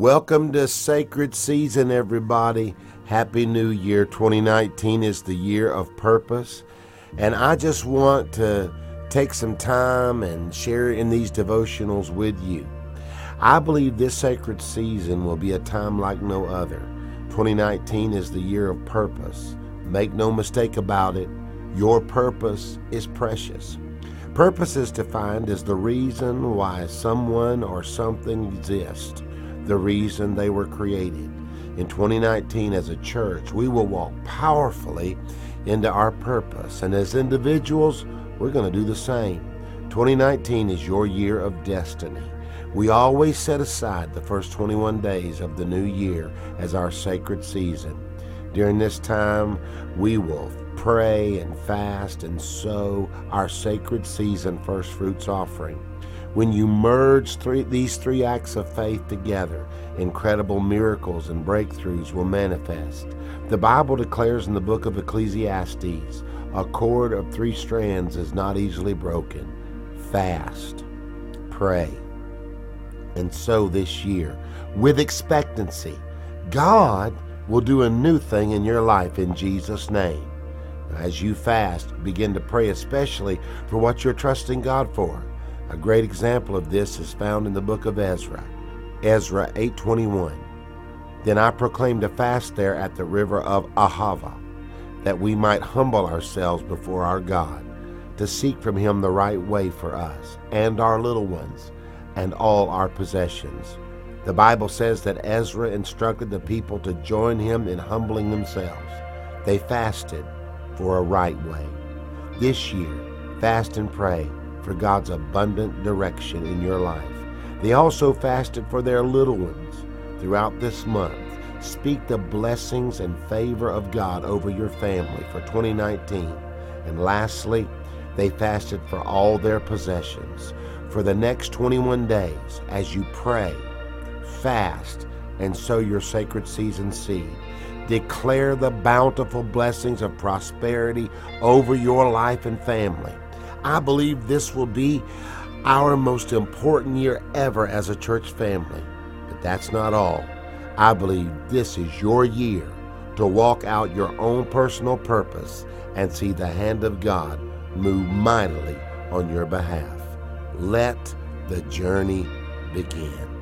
Welcome to Sacred Season, everybody. Happy New Year. 2019 is the year of purpose. And I just want to take some time and share in these devotionals with you. I believe this sacred season will be a time like no other. 2019 is the year of purpose. Make no mistake about it, your purpose is precious. Purpose is defined as the reason why someone or something exists the reason they were created. In 2019, as a church, we will walk powerfully into our purpose, and as individuals, we're going to do the same. 2019 is your year of destiny. We always set aside the first 21 days of the new year as our sacred season. During this time, we will pray and fast and sow our sacred season first fruits offering. When you merge three, these three acts of faith together, incredible miracles and breakthroughs will manifest. The Bible declares in the book of Ecclesiastes a cord of three strands is not easily broken. Fast, pray, and sow this year with expectancy. God will do a new thing in your life in Jesus' name. As you fast, begin to pray especially for what you're trusting God for. A great example of this is found in the book of Ezra. Ezra 8:21. Then I proclaimed a fast there at the river of Ahava, that we might humble ourselves before our God, to seek from him the right way for us and our little ones and all our possessions. The Bible says that Ezra instructed the people to join him in humbling themselves. They fasted for a right way. This year, fast and pray for God's abundant direction in your life. They also fasted for their little ones throughout this month. Speak the blessings and favor of God over your family for 2019. And lastly, they fasted for all their possessions. For the next 21 days, as you pray, fast, and sow your sacred season seed, declare the bountiful blessings of prosperity over your life and family. I believe this will be our most important year ever as a church family. But that's not all. I believe this is your year to walk out your own personal purpose and see the hand of God move mightily on your behalf. Let the journey begin.